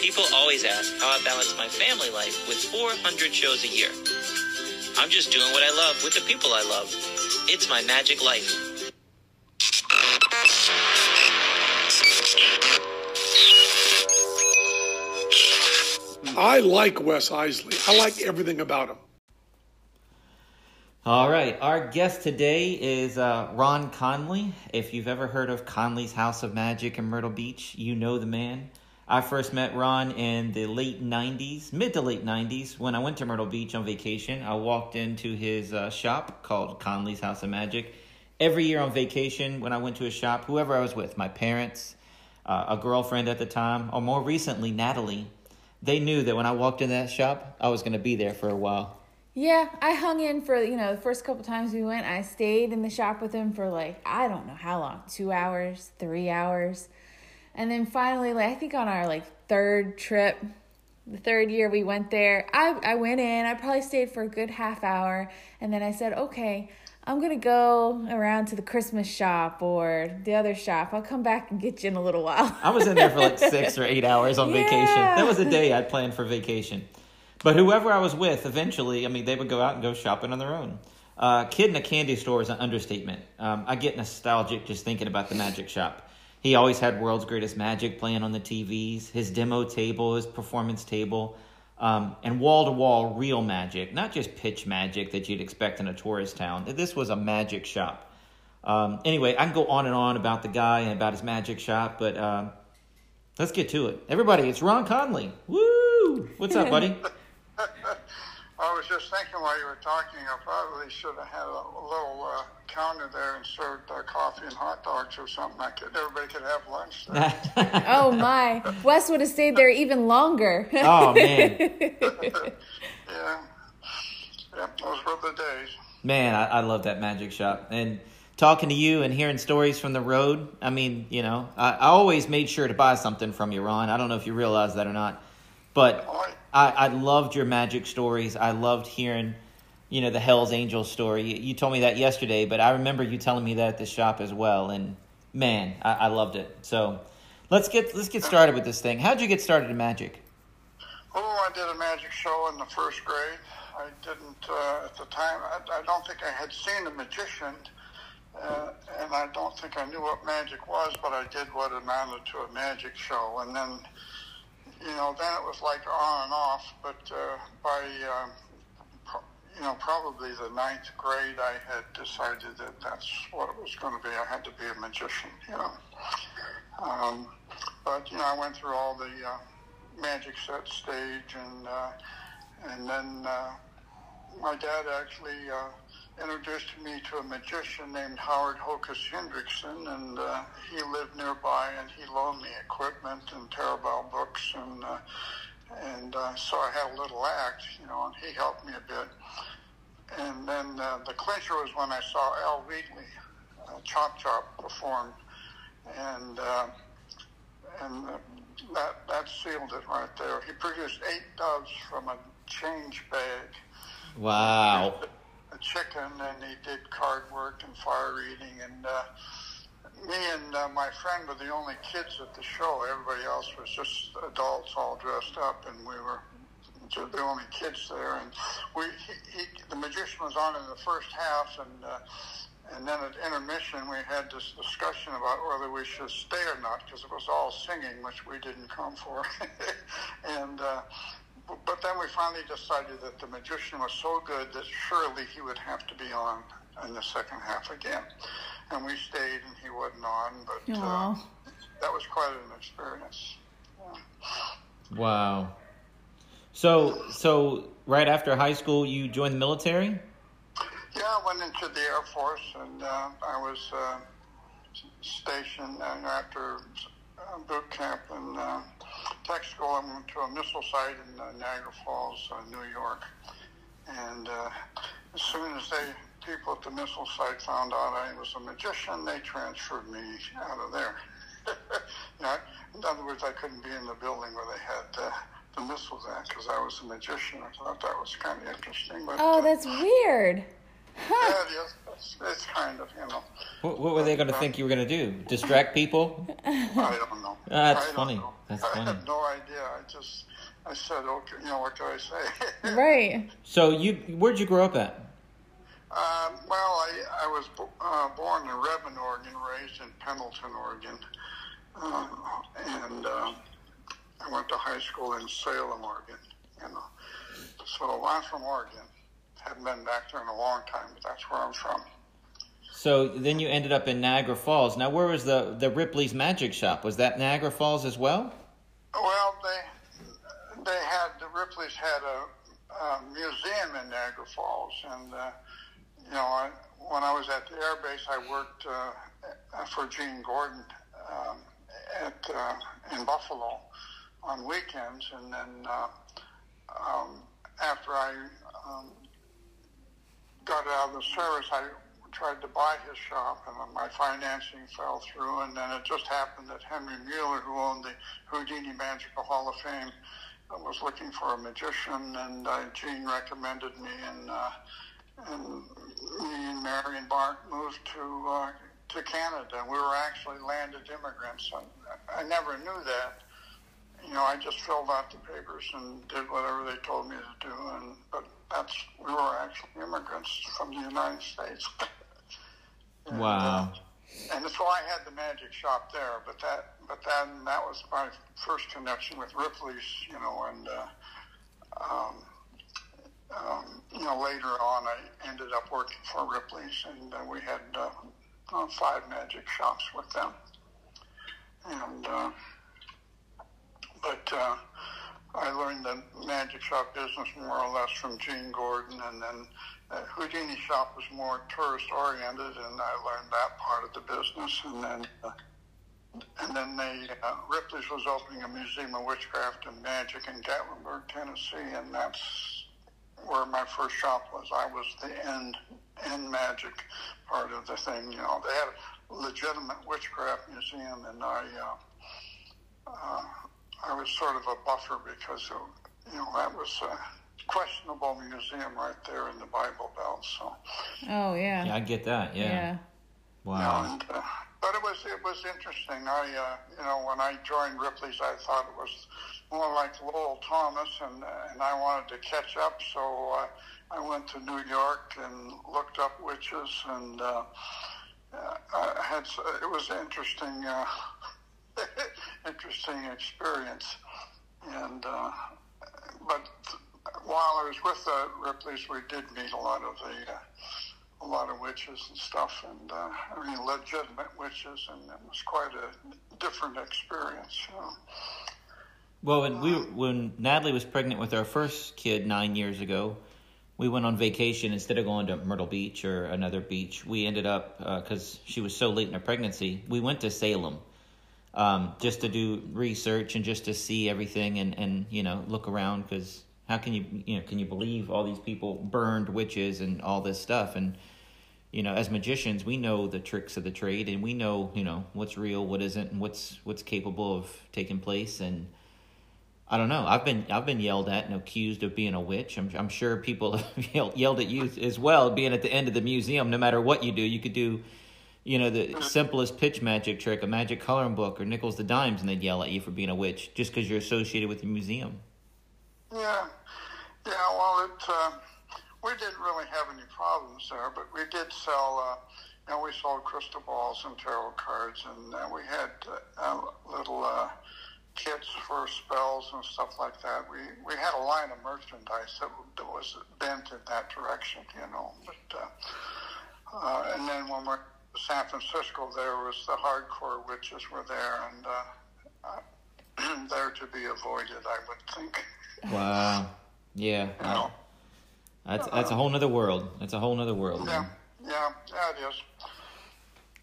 People always ask how I balance my family life with 400 shows a year. I'm just doing what I love with the people I love. It's my magic life. I like Wes Isley. I like everything about him. All right, our guest today is uh, Ron Conley. If you've ever heard of Conley's House of Magic in Myrtle Beach, you know the man. I first met Ron in the late 90s, mid to late 90s, when I went to Myrtle Beach on vacation. I walked into his uh, shop called Conley's House of Magic. Every year on vacation, when I went to his shop, whoever I was with, my parents, uh, a girlfriend at the time, or more recently, Natalie, they knew that when I walked in that shop, I was going to be there for a while. Yeah, I hung in for, you know, the first couple times we went, I stayed in the shop with him for like, I don't know how long, two hours, three hours. And then finally, like, I think on our like third trip, the third year we went there, I, I went in, I probably stayed for a good half hour. And then I said, okay, I'm going to go around to the Christmas shop or the other shop. I'll come back and get you in a little while. I was in there for like six or eight hours on Yeah. vacation. That was a day I'd planned for vacation. But whoever I was with, eventually, I mean, they would go out and go shopping on their own. Uh, kid in a candy store is an understatement. Um, I get nostalgic just thinking about the magic shop. He always had World's Greatest Magic playing on the TVs, his demo table, his performance table, um, and wall to wall real magic, not just pitch magic that you'd expect in a tourist town. This was a magic shop. Um, anyway, I can go on and on about the guy and about his magic shop, but um, let's get to it. Everybody, it's Ron Conley. Woo! What's up, buddy? I was just thinking while you were talking, I probably should have had a little uh, counter there and served uh, coffee and hot dogs or something. I could, everybody could have lunch there. oh my. Wes would have stayed there even longer. oh man, yeah. Yep, those were the days. man, I, I love that magic shop. And talking to you and hearing stories from the road. I mean, you know, I, I always made sure to buy something from you, Ron. I don't know if you realize that or not, but Oh, I, I loved your magic stories. I loved hearing, you know, the Hell's Angels story. You, you told me that yesterday, but I remember you telling me that at the shop as well. And man, I, I loved it. So let's get let's get started with this thing. How'd you get started in magic? Oh, I did a magic show in the first grade. I didn't, uh, at the time, I, I don't think I had seen a magician, uh, and I don't think I knew what magic was, but I did what amounted to a magic show. And then, you know, then it was like on and off, but uh, by, um, pro- you know, probably the ninth grade, I had decided that that's what it was going to be. I had to be a magician, you know. Um, but, you know, I went through all the uh, magic set stage, and uh, and then uh, my dad actually uh, introduced me to a magician named Howard Hocus Hendrickson, and uh, he lived nearby, and he loaned me equipment and Tarbell books, and uh, and uh, so I had a little act, you know, and he helped me a bit. And then uh, the clincher was when I saw Al Wheatley, uh, Chop Chop, perform, and uh, and uh, that that sealed it right there. He produced eight doves from a change bag, Wow. A chicken, and he did card work and fire reading. And uh, me and uh, my friend were the only kids at the show. Everybody else was just adults all dressed up, and we were just the only kids there. And we, he, he, the magician was on in the first half, and uh, and then at intermission we had this discussion about whether we should stay or not because it was all singing, which we didn't come for. and uh, but then we finally decided that the magician was so good that surely he would have to be on in the second half again. And we stayed, and he wasn't on, but uh, that was quite an experience. Yeah. Wow. So so right after high school, you joined the military. Yeah, I went into the Air Force, and uh, I was uh, stationed and after uh, boot camp in tech. I went to a missile site in uh, Niagara Falls, uh, New York, and uh, as soon as they people at the missile site found out I was a magician, they transferred me out of there. you know, in other words, I couldn't be in the building where they had uh, the missiles at because I was a magician. I thought that was kind of interesting. But, Oh, uh, that's weird. yeah, it is. It's, it's kind of, you know. What, what were they going to think you were going to do? Distract people? I don't know. That's I don't funny. know. That's I funny. had no idea. I just, I said, okay, you know, what do I say? Right. So you, where'd you grow up at? Um, well, I, I was bo- uh, born in Redmond, Oregon, raised in Pendleton, Oregon, uh, and uh, I went to high school in Salem, Oregon. You know, so I'm from Oregon. Haven't been back there in a long time, but that's where I'm from. So then you ended up in Niagara Falls. Now, where was the the Ripley's Magic Shop? Was that Niagara Falls as well? Well, they they had the Ripley's had a, a museum in Niagara Falls, and uh, you know, I, when I was at the air base, I worked uh, for Gene Gordon um, at uh, in Buffalo on weekends, and then uh, um, after I um, got out of the service, I tried to buy his shop, and then my financing fell through. And then it just happened that Henry Mueller, who owned the Houdini Magical Hall of Fame, was looking for a magician, and uh, Gene recommended me, and uh, and me and Mary and Bart moved to uh, to Canada. We were actually landed immigrants. I, I never knew that. You know, I just filled out the papers and did whatever they told me to do, and but that's we were actually immigrants from the United States. And, Wow. uh, and so I had the magic shop there, but that but then that was my first connection with Ripley's, you know, and uh, um, um, you know later on I ended up working for Ripley's, and uh, we had uh, uh, five magic shops with them, and uh, but. Uh, I learned the magic shop business more or less from Gene Gordon, and then uh, Houdini shop was more tourist oriented, and I learned that part of the business. And then, uh, and then they uh, Ripley's was opening a museum of witchcraft and magic in Gatlinburg, Tennessee, and that's where my first shop was. I was the end end magic part of the thing. You know, they had a legitimate witchcraft museum, and I. Uh, uh, I was sort of a buffer because, of, you know, that was a questionable museum right there in the Bible Belt. So, Oh yeah. Yeah, I get that. Yeah. Yeah. Wow. know, and, uh, but it was it was interesting. I, uh, you know, when I joined Ripley's, I thought it was more like Lowell Thomas, and uh, and I wanted to catch up. So uh, I went to New York and looked up witches, and uh, uh, I had it was interesting. Uh, interesting experience. And uh, but while I was with the Ripleys, we did meet a lot of the uh, a lot of witches and stuff, and uh, I mean legitimate witches, and it was quite a different experience. You know. Well, when we when Natalie was pregnant with our first kid nine years ago, we went on vacation instead of going to Myrtle Beach or another beach. We ended up because she was so late in her pregnancy. We went to Salem um, just to do research and just to see everything and and you know look around because how can you you know can you believe all these people burned witches and all this stuff and you know as magicians we know the tricks of the trade and we know you know what's real what isn't and what's what's capable of taking place and I don't know. I've been I've been yelled at and accused of being a witch. I'm I'm sure people have yelled, yelled at you as well. Being at the end of the museum, no matter what you do, you could do, you know, the simplest pitch magic trick, a magic coloring book, or nickels to dimes, and they'd yell at you for being a witch just because you're associated with the museum. Yeah, yeah. Well, it uh, we didn't really have any problems there, but we did sell. Uh, you know, we sold crystal balls and tarot cards, and uh, we had uh, little uh, kits for spells and stuff like that. We we had a line of merchandise that, that was bent in that direction, you know. But uh, uh, and then when we're San Francisco, there was the hardcore witches were there, and uh, uh, they're to be avoided, I would think. Wow. Yeah. You know. That's that's a whole nother world. That's a whole nother world. Yeah, yeah, yeah, it is.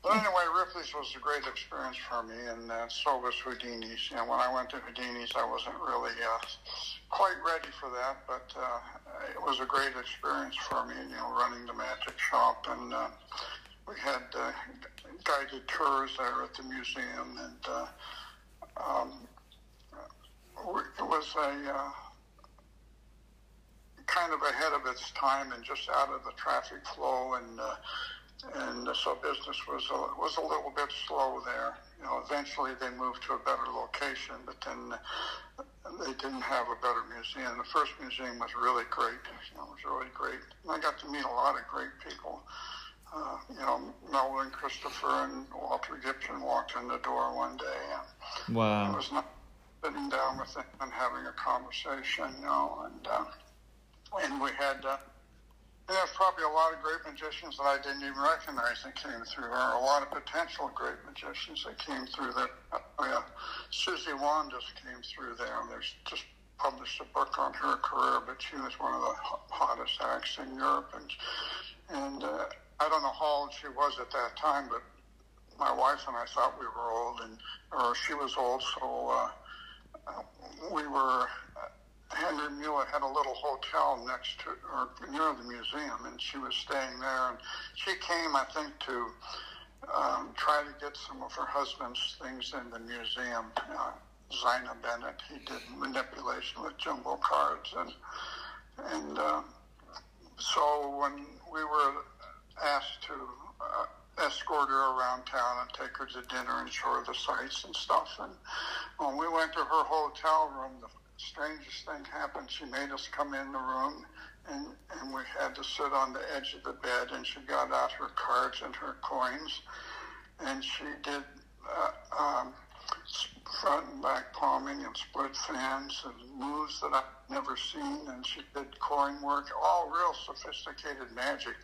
But anyway, Ripley's was a great experience for me, and uh, so was Houdini's. You know, when I went to Houdini's, I wasn't really uh, quite ready for that, but uh, it was a great experience for me. You know, running the magic shop, and uh, we had uh, guided tours there at the museum, and uh, um, it was a uh, kind of ahead of its time and just out of the traffic flow and uh, and so business was a, was a little bit slow there. You know, eventually they moved to a better location, but then they didn't have a better museum. The first museum was really great. You know, it was really great. And I got to meet a lot of great people. Uh, you know, Milbourne Christopher and Walter Gibson walked in the door one day, and Wow. I was not sitting down with them and having a conversation, you know, and uh, and we had. Uh, there's probably a lot of great magicians that I didn't even recognize that came through, or a lot of potential great magicians that came through there. Uh, yeah. Suzy Wandas came through there, and there's just published a book on her career, but she was one of the hottest acts in Europe, and and uh, I don't know how old she was at that time, but my wife and I thought we were old, and or she was old, so uh, we were. Uh, Henry Mueller had a little hotel next to or near the museum, and she was staying there. And she came, I think, to um, try to get some of her husband's things in the museum. Uh, Zina Bennett, he did manipulation with jumbo cards, and and uh, so when we were asked to uh, escort her around town and take her to dinner and show her the sights and stuff, and when we went to her hotel room, the strangest thing happened. She made us come in the room, and and we had to sit on the edge of the bed, and she got out her cards and her coins, and she did. Uh, um, front and back palming and split fans and moves that I've never seen. And she did coin work, all real sophisticated magic.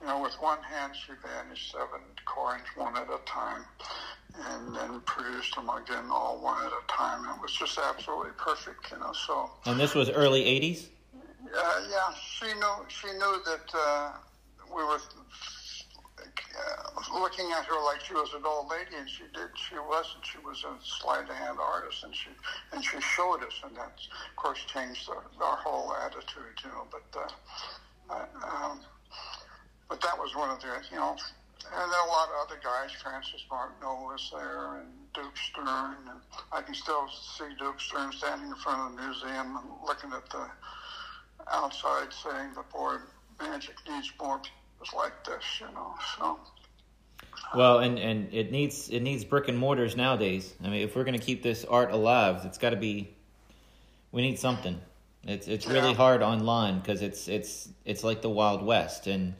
You know, with one hand she vanished seven coins one at a time and then produced them again all one at a time. It was just absolutely perfect, you know. So, And this was early 80s? uh, yeah, she knew, she knew that uh, we were uh, looking at her like she was an old lady, and she did. She wasn't. She was a sleight of hand artist, and she and she showed us, and that of course changed the, our whole attitude, you know. But uh, uh, um, but that was one of the, you know, and then a lot of other guys. Francis Martineau was there, and Duke Stern, and I can still see Duke Stern standing in front of the museum and looking at the outside, saying, "The boy magic needs more." was like this, you know. So Well, and, and it needs it needs brick and mortars nowadays. I mean, if we're going to keep this art alive, it's got to be. We need something. It's it's really Yeah. hard online because it's it's it's like the Wild West, and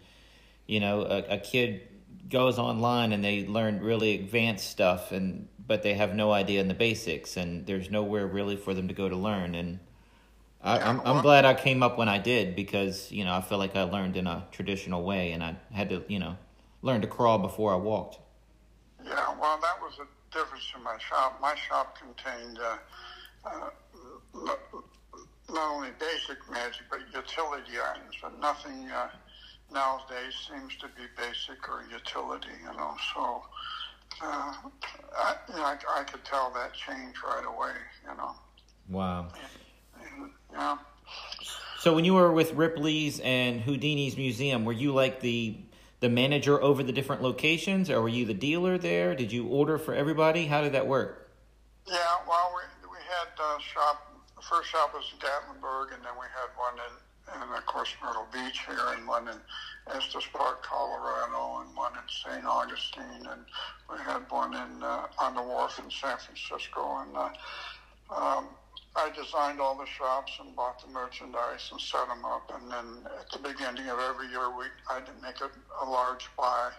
you know, a, a kid goes online and they learn really advanced stuff, and but they have no idea in the basics, and there's nowhere really for them to go to learn. And I, I'm I'm glad I came up when I did because you know I feel like I learned in a traditional way, and I had to you know learn to crawl before I walked. yeah, well, that was a difference in my shop. My shop contained uh, uh, not, not only basic magic but utility items, but nothing uh, nowadays seems to be basic or utility. You know, so. Uh, I, you know, I, I could tell that change right away, you know. Wow. And, yeah. So when you were with Ripley's and Houdini's museum, were you like the the manager over the different locations, or were you the dealer there? Did you order for everybody? How did that work? Yeah, well, we, we had uh, shop. The first shop was in Gatlinburg, and then we had one in, in of course, Myrtle Beach here, and in Estes Park, Colorado, and one in St. Augustine, and we had one in uh, on the wharf in San Francisco. And uh, um, I designed all the shops and bought the merchandise and set them up. And then at the beginning of every year, we I had to make a, a large buy,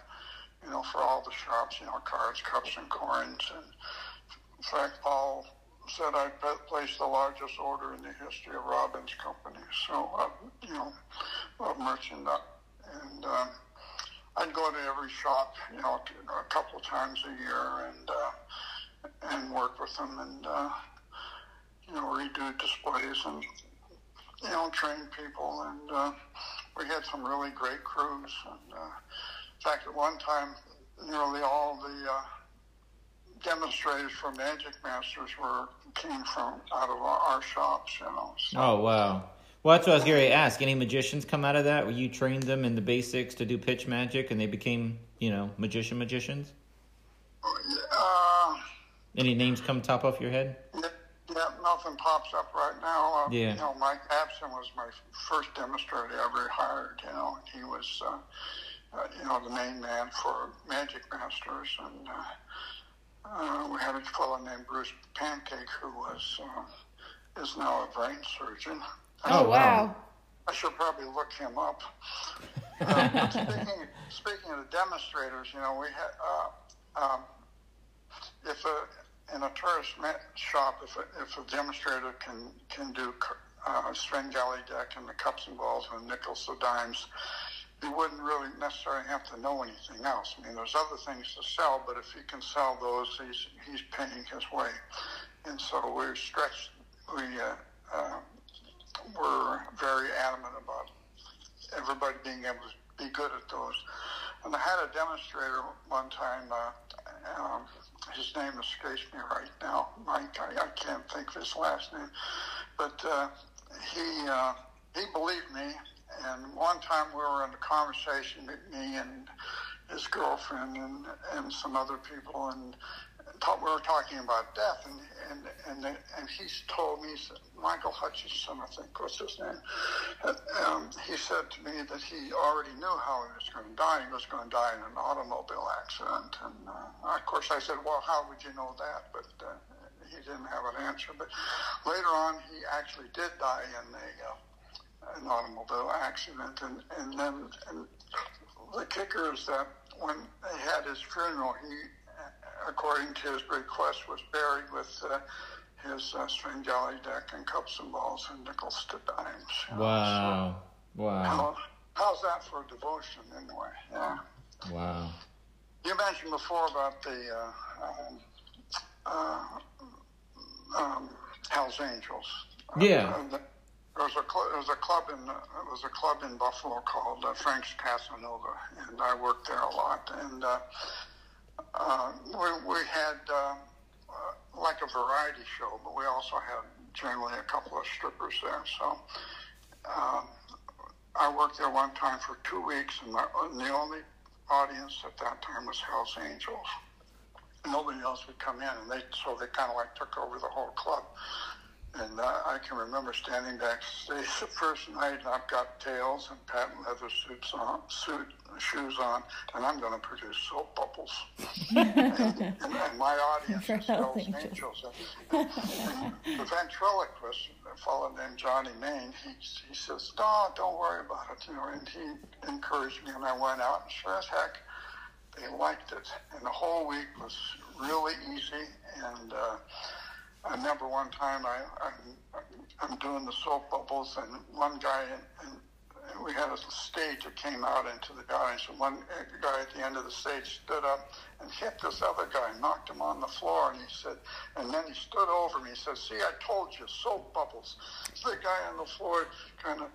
you know, for all the shops, you know, cards, cups, and coins. And in fact, Paul said I placed the largest order in the history of Robbins Company. So, uh, you know, of merchandise. And um, I'd go to every shop, you know, a couple times a year and uh, and work with them and uh, you know redo displays and you know train people. And uh, we had some really great crews. And uh, in fact, at one time, nearly all the uh, demonstrators for Magic Masters were came from out of our, our shops. You know. So, Oh wow. Well, that's what I was going to ask. Any magicians come out of that? Where you trained them in the basics to do pitch magic, and they became, you know, magician magicians? uh, Any names come top off your head? Yeah, yeah, nothing pops up right now. Uh, Yeah. You know, Mike Abson was my first demonstrator I ever hired. You know, he was uh, uh, you know, the main man for Magic Masters, and uh, we had a fellow named Bruce Pancake who was uh, is now a brain surgeon. Oh, wow. I should probably look him up. Uh, speaking, speaking of the demonstrators, you know, we had uh, um, if a in a tourist shop, if a, if a demonstrator can can do uh, Svengali deck and the cups and balls and nickels and dimes, he wouldn't really necessarily have to know anything else. I mean, there's other things to sell, but if he can sell those, he's he's paying his way. And so we're stretched. We uh, uh, were very adamant about everybody being able to be good at those. And I had a demonstrator one time. Uh, um, his name escapes me right now. Mike, I, I can't think of his last name, but uh, he uh, he believed me. And one time we were in a conversation, me and his girlfriend and and some other people, and talk, we were talking about death, and and and and he's told me, Michael Hutchison, I think was his name. Um, he said to me that he already knew how he was going to die. He was going to die in an automobile accident, and uh, of course I said, well, how would you know that? But uh, he didn't have an answer. But later on, he actually did die in a uh, an automobile accident, and and then and the kicker is that when they had his funeral, he according to his request, was buried with uh, his uh, Svengali deck and cups and balls and nickels to dimes. Wow. So, Wow. how- how's that for devotion, anyway? Yeah. Wow. You mentioned before about the uh, um, uh, um, Hell's Angels. Yeah. Uh, the- there was a cl- there was a club in uh, there was a club in Buffalo called uh, Frank's Casanova, and I worked there a lot. And uh, uh, we we had uh, uh, like a variety show, but we also had generally a couple of strippers there. So um, I worked there one time for two weeks, and, my, and the only audience at that time was Hell's Angels. Nobody else would come in, and they so they kind of like took over the whole club. And uh, I can remember standing backstage the first night, and I've got tails and patent leather suits on, suit shoes on, and I'm going to produce soap bubbles. and, and, and my audience For is Hell's Angels. And the ventriloquist, a fellow named Johnny Main, he, he says, "No, don't worry about it." You know, and he encouraged me, and I went out, and sure as heck, they liked it. And the whole week was really easy, and. Uh, I remember one time I, I'm, I'm doing the soap bubbles, and one guy, and, and we had a stage that came out into the audience, and one guy at the end of the stage stood up and hit this other guy, knocked him on the floor, and he said, and then he stood over me, he said, see, I told you, soap bubbles. So the guy on the floor kind of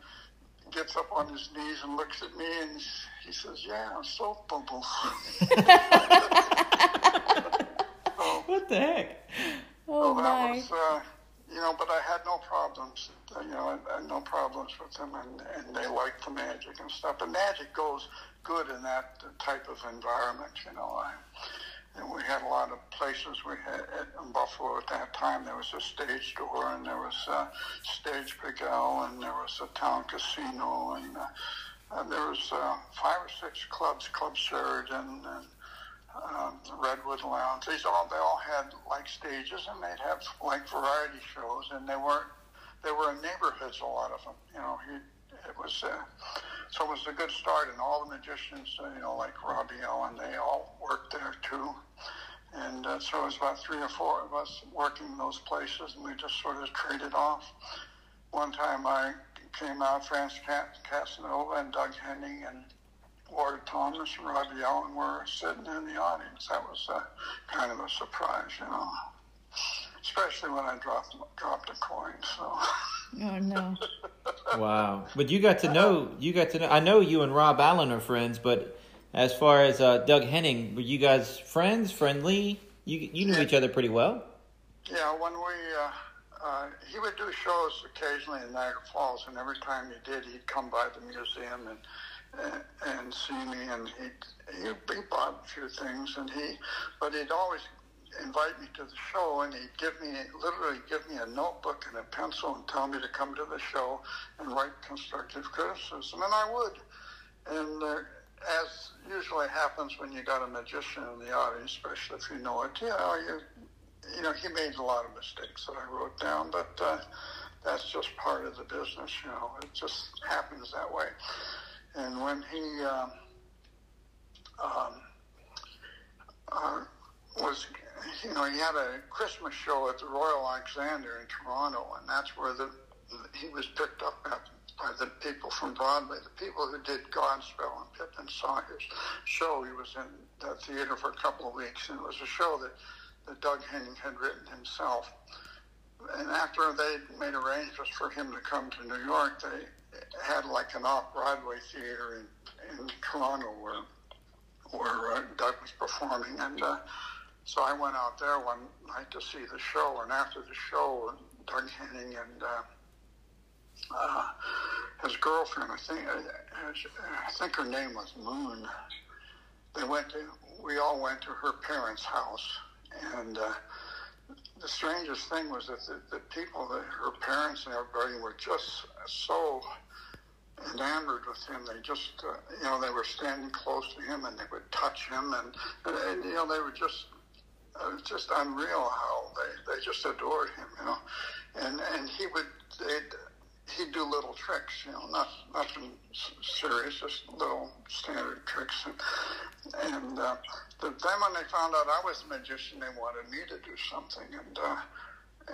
gets up on his knees and looks at me, and he says, yeah, soap bubbles. so, What the heck? Oh so that my. was, uh, you know, but I had no problems. Uh, you know, I had no problems with them, and, and they liked the magic and stuff. And magic goes good in that type of environment. You know, I, and we had a lot of places. We had at, in Buffalo at that time. There was a stage door, and there was a stage Bigel, and there was a town casino, and uh, uh, there was uh, five or six clubs, Club Sheridan, and um, the Redwood Lounge. These all they all had like stages, and they'd have like variety shows, and they weren't they were in neighborhoods. A lot of them, you know. He, it was uh, so it was a good start, and all the magicians, uh, you know, like Robbie Allen, they all worked there too. And uh, so it was about three or four of us working those places, and we just sort of traded off. One time I came out, Francis Casanova and Doug Henning and Ward Thomas and Robbie Allen were sitting in the audience. That was uh, kind of a surprise, you know. Especially when I dropped dropped a coin. So Oh no. Wow. But you got to know you got to know I know you and Rob Allen are friends, but as far as uh, Doug Henning, were you guys friends, friendly? You you knew each other pretty well. yeah, when we uh, uh, he would do shows occasionally in Niagara Falls, and every time he did, he'd come by the museum and and, see me, and he he he bought a few things, and he but he'd always invite me to the show, and he'd give me literally give me a notebook and a pencil and tell me to come to the show and write constructive criticism, and I would, and uh, as usually happens when you got a magician in the audience, especially if you know it, you know, you, you know, he made a lot of mistakes that I wrote down, but uh, that's just part of the business, you know. It just happens that way. And when he um, um, uh, was, you know, he had a Christmas show at the Royal Alexandra in Toronto, and that's where the he was picked up at by the people from Broadway, the people who did Godspell and Pippin saw his show. He was in the theater for a couple of weeks, and it was a show that, that Doug Henning had written himself. And after they made arrangements for him to come to New York, they had like an off-Broadway theater in, in Toronto where where uh, Doug was performing, and uh, so I went out there one night to see the show. And after the show, Doug Henning and uh, uh, his girlfriend, I think, uh, I think her name was Moon. They went to, we all went to her parents' house, and uh, the strangest thing was that the, the people, that her parents and everybody, were just so enamored with him. They just, uh, you know, they were standing close to him and they would touch him, and, and, and you know, they were just, it was just unreal how they, they just adored him, you know, and and he would, they'd he'd do little tricks, you know, not, nothing serious, just little standard tricks. And, and uh, the, then when they found out I was a magician, they wanted me to do something. And uh,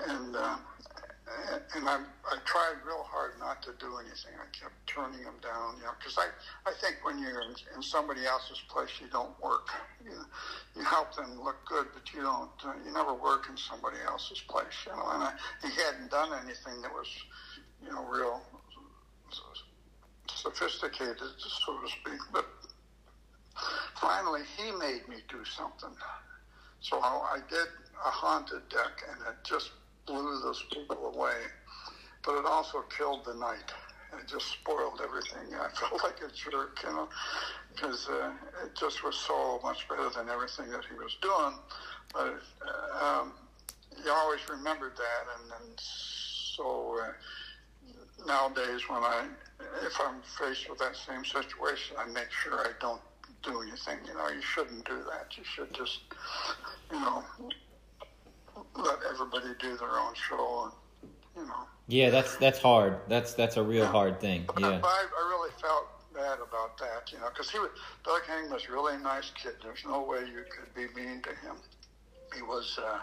and uh, and I, I tried real hard not to do anything. I kept turning them down, you know, because I, I think when you're in, in somebody else's place, you don't work. You, you help them look good, but you don't. Uh, you never work in somebody else's place, you know. And I, he hadn't done anything that was you know, real sophisticated, so to speak. But finally, he made me do something. So I did a haunted deck, and it just blew those people away. But it also killed the night. It just spoiled everything. I felt like a jerk, you know, because uh, it just was so much better than everything that he was doing. But uh, um, you always remembered that, and, and so. Uh, nowadays when I, if I'm faced with that same situation, I make sure I don't do anything. You know, you shouldn't do that. You should just, you know, let everybody do their own show and, you know. Yeah, that's that's hard. That's that's a real yeah. hard thing. Yeah. But I, I really felt bad about that, you know, because he was Doug Henning was really nice kid. There's no way you could be mean to him. He was uh,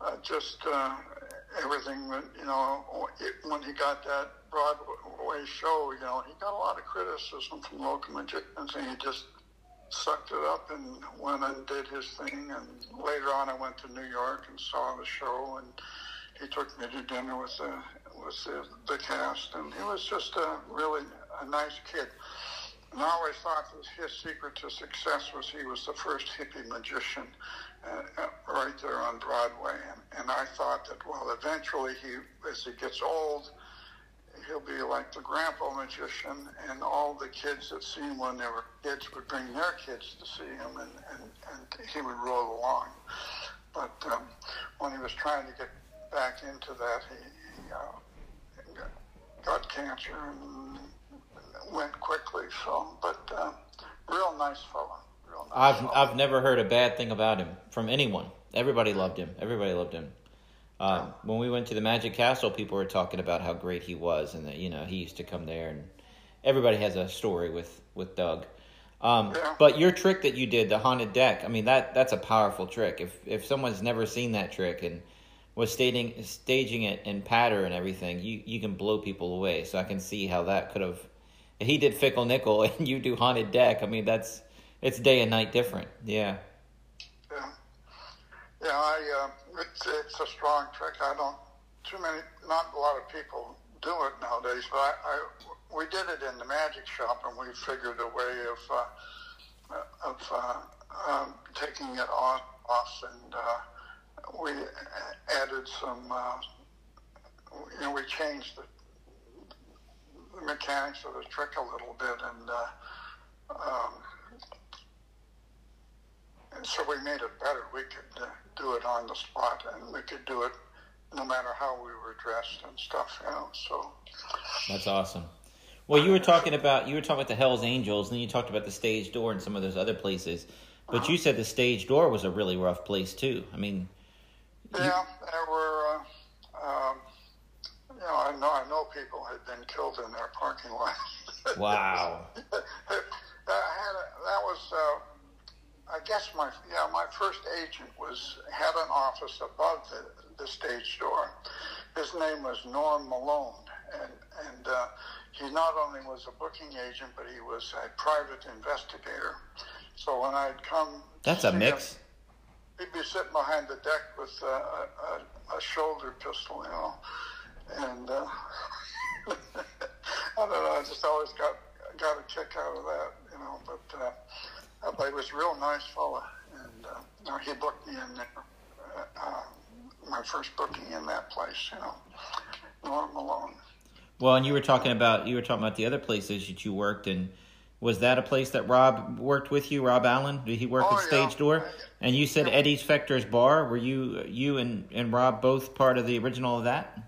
uh, just uh, everything. You know, when he got that Broadway show, you know, he got a lot of criticism from local magicians, and he just sucked it up and went and did his thing. And later on, I went to New York and saw the show, and he took me to dinner with the with the, the cast, and he was just a really a nice kid. And I always thought that his secret to success was he was the first hippie magician uh, uh right there on Broadway. And, and I thought that, well, eventually he, as he gets old, he'll be like the grandpa magician, and all the kids that see him when they were kids would bring their kids to see him, and, and, and he would roll along. But um, when he was trying to get back into that, he, he uh, got cancer and went quickly. So, but uh, real nice fellow. Real nice I've fellow. I've never heard a bad thing about him from anyone. Everybody loved him. Everybody loved him. Uh, when we went to the Magic Castle, people were talking about how great he was, and that you know he used to come there, and everybody has a story with with Doug. Um, yeah. But your trick that you did, the haunted deck, I mean that that's a powerful trick. If if someone's never seen that trick and was staging staging it in patter and everything, you you can blow people away. So I can see how that could have. He did fickle nickel, and you do haunted deck. I mean that's it's day and night different. Yeah. Yeah. Yeah. I. Uh it's, it's a strong trick. I don't too many, not a lot of people do it nowadays. But I, I we did it in the magic shop, and we figured a way of uh, of uh, um, taking it on off, and uh, we added some. Uh, you know, we changed the, the mechanics of the trick a little bit, and. Uh, um, and so we made it better. We could uh, do it on the spot, and we could do it no matter how we were dressed and stuff. You know, so that's awesome. Well, you were talking about you were talking about the Hell's Angels, and then you talked about the stage door and some of those other places. But you said the stage door was a really rough place too. I mean, Yeah, there were. Uh, um, you know, I know I know people had been killed in their parking lot. wow. I had a, that was. Uh, I guess my yeah my first agent was had an office above the, the stage door. His name was Norm Malone, and and uh, he not only was a booking agent, but he was a private investigator. So when I'd come, That's a mix. him, he'd be sitting behind the deck with uh, a, a, shoulder pistol, you know, and uh, I don't know. I just always got got a kick out of that, you know. But uh, but he was a real nice fella, and uh, you know, he booked me in there. Uh, uh, my first booking in that place, you know, Norm Malone. Well, and you were talking about you were talking about the other places that you worked and was that a place that Rob worked with you, Rob Allen? Did he work Oh, at yeah. Stage Door? And you said Eddie's Fechter's Bar. Were you you and, and Rob both part of the original of that?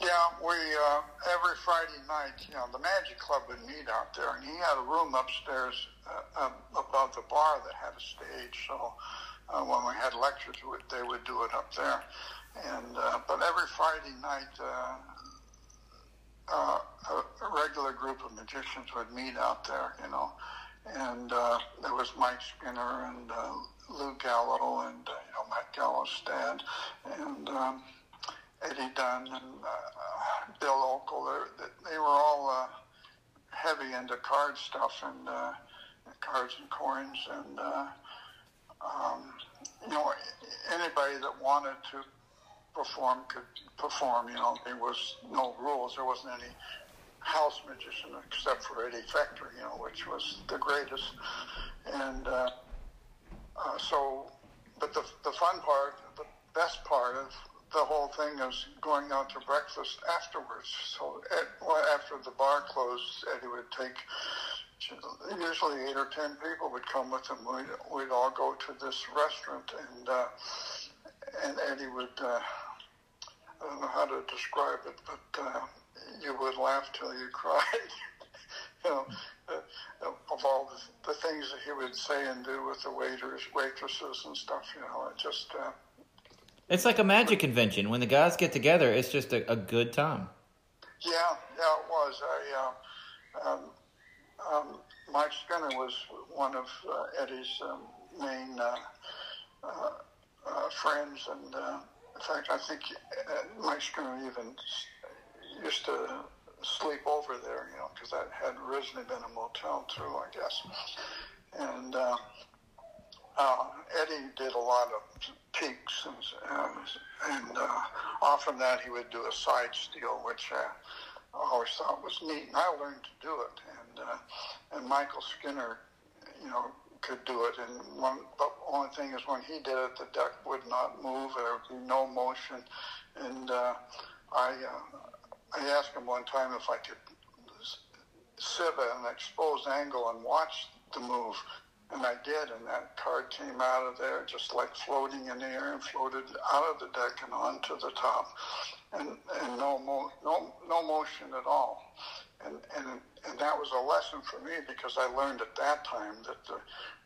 Yeah, we uh, every Friday night, you know, the Magic Club would meet out there, and he had a room upstairs uh, above the bar that had a stage. So uh, when we had lectures, they would do it up there. And uh, but every Friday night, uh, uh, a, a regular group of magicians would meet out there, you know. And uh, there was Mike Skinner and uh, Lou Gallo and uh, you know Matt Gallo's dad and. Um, Eddie Dunn and uh, Bill Okel. They, were all uh, heavy into card stuff and uh, cards and coins and uh, um, you know anybody that wanted to perform could perform. You know there was no rules. There wasn't any house magician except for Eddie Fechter. You know which was the greatest and. Uh, uh, so, but the, the fun part, the best part of the whole thing is going out to breakfast afterwards. So, at, well, after the bar closed, Eddie would take usually eight or ten people would come with him. We'd, we'd all go to this restaurant, and uh, and Eddie would. Uh, I don't know how to describe it, but uh, you would laugh till you cried. you know, uh, of all the, the things that he would say and do with the waiters, waitresses, and stuff. You know, it just. Uh, It's like a magic convention. When the guys get together, it's just a, a good time. Yeah, yeah, it was. I, uh, um, um, Mike Skinner was one of uh, Eddie's um, main uh, uh, uh, friends, and uh, in fact, I think Mike Skinner even used to sleep over there, you know, because that had originally been a motel too, I guess. And uh, Eddie did a lot of peeks, and, um, and uh, often that he would do a side steal, which uh, I always thought was neat, and I learned to do it. And uh, and Michael Skinner, you know, could do it. And one, but only thing is when he did it, the deck would not move. There would be no motion. And uh, I uh, I asked him one time if I could sit at an exposed angle and watch the move. And I did, and that card came out of there just like floating in the air and floated out of the deck and onto the top, and and no mo- no no motion at all, and and and that was a lesson for me because I learned at that time that the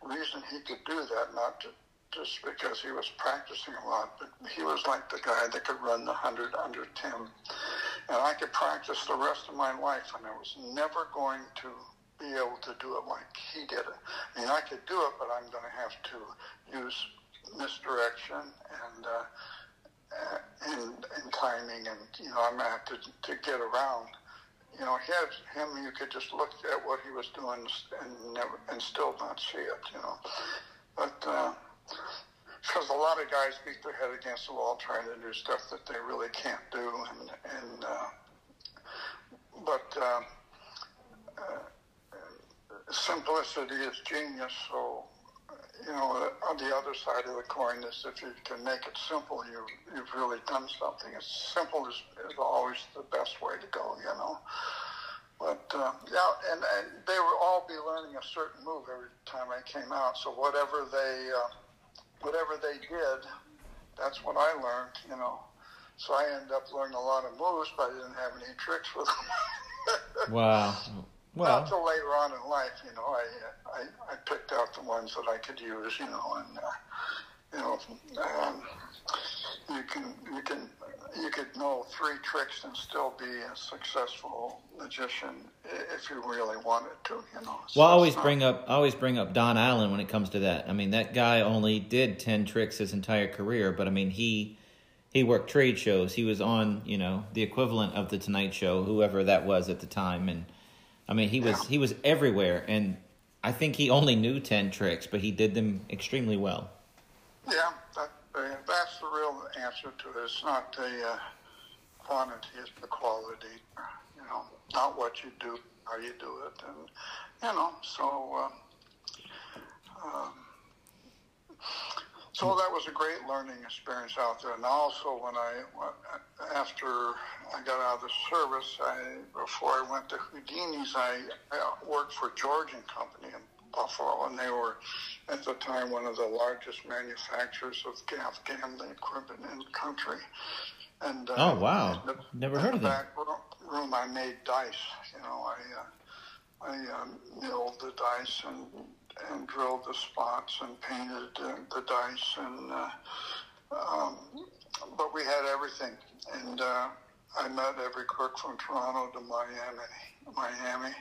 reason he could do that not to, just because he was practicing a lot, but he was like the guy that could run the hundred under ten, and I could practice the rest of my life, and I was never going to be able to do it like he did it. I mean, I could do it, but I'm going to have to use misdirection and uh, and, and timing, and you know, I'm going to have to to get around. You know, he has, him, you could just look at what he was doing and never and still not see it. You know, but. Uh, because a lot of guys beat their head against the wall trying to do stuff that they really can't do, and and uh, but uh, uh, simplicity is genius. So you know, on the other side of the coin is if you can make it simple, you you've really done something. It's simple is, is always the best way to go. You know. But uh, yeah, and, and they would all be learning a certain move every time I came out. So whatever they uh, whatever they did, that's what I learned, you know. So I ended up learning a lot of moves, but I didn't have any tricks with them. Wow. Well, Not till later on in life, you know, I, I I picked out the ones that I could use, you know, and uh, you know, um, you can you can you could know three tricks and still be a successful magician if you really wanted to, you know. So well, I always not- bring up I always bring up Don Alan when it comes to that. I mean, that guy only did ten tricks his entire career, but I mean he he worked trade shows. He was on you know the equivalent of the Tonight Show, whoever that was at the time, and I mean he was Yeah. he was everywhere. And I think he only knew ten tricks, but he did them extremely well. Yeah, that, that's the real answer to it. It's not the uh, quantity, it's the quality. You know, not what you do, how you do it, and you know. So, uh, um, so that was a great learning experience out there. And also, when I after I got out of the service, I before I went to Houdini's, I, I worked for George and Company in Buffalo, and they were at the time one of the largest manufacturers of gambling equipment in the country. And uh, Oh, wow. the- Never heard the of them. back room- room, I made dice. You know, I uh, I um, milled the dice and and drilled the spots and painted uh, the dice and uh, um, but we had everything and uh, I met every crook from Toronto to Miami Miami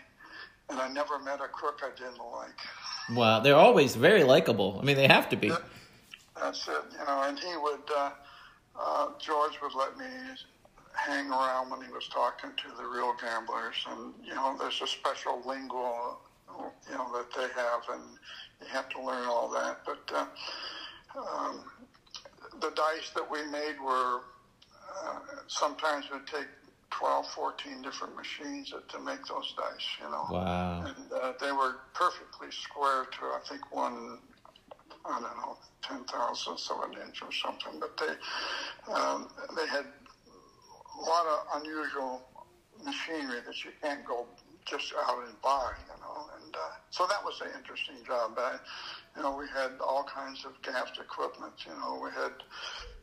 and I never met a crook I didn't like. Wow, they're always very likable. I mean, they have to be. That's it, you know. And he would, uh, uh, George would let me hang around when he was talking to the real gamblers, and you know, there's a special lingo, you know, that they have, and you have to learn all that. But uh, um, the dice that we made were uh, sometimes would take 12, 14 different machines to, make those dice, you know. Wow. And uh, they were perfectly square to, I think, one, I don't know, ten thousandths of an inch or something. But they, um, they had a lot of unusual machinery that you can't go just out and buy, know. And uh, so that was an interesting job. But, I, you know, we had all kinds of gaffed equipment. You know, we had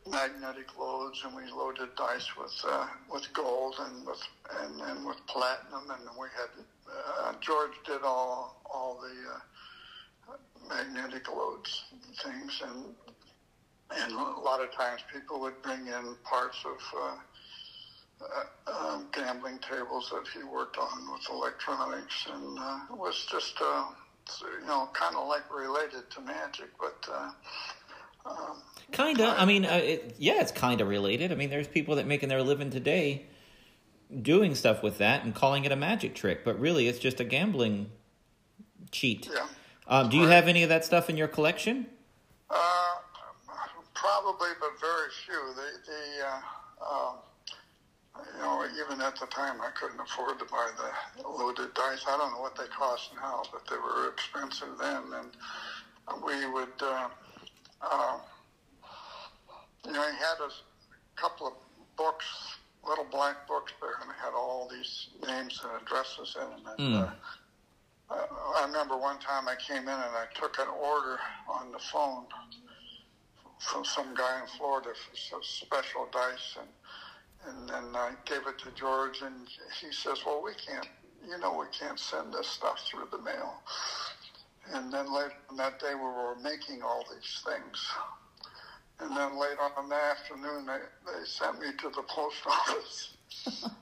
magnetic loads, and we loaded dice with uh, with gold and with and, and with platinum, and we had uh, George did all all the uh, magnetic loads and things, and and a lot of times people would bring in parts of. Uh, uh, um, gambling tables that he worked on with electronics, and uh, it was just, uh, you know, kind of like related to magic, but uh, um, Kinda. I mean, uh, it, yeah, it's kind of related. I mean, there's people that making their living today doing stuff with that and calling it a magic trick, but really, it's just a gambling cheat. yeah. Um, do you Right. have any of that stuff in your collection? Uh, probably, but very few. The, the uh, um, you know, even at the time, I couldn't afford to buy the loaded dice. I don't know what they cost now, but they were expensive then. And we would, uh, uh, you know, he had a couple of books, little black books there, and they had all these names and addresses in them. And, Mm. uh, I remember one time I came in and I took an order on the phone from some guy in Florida for some special dice, and and then I gave it to George, and he says, "Well, we can't, you know, we can't send this stuff through the mail." And then later on that day, we were making all these things. And then later on in the afternoon, they, they sent me to the post office.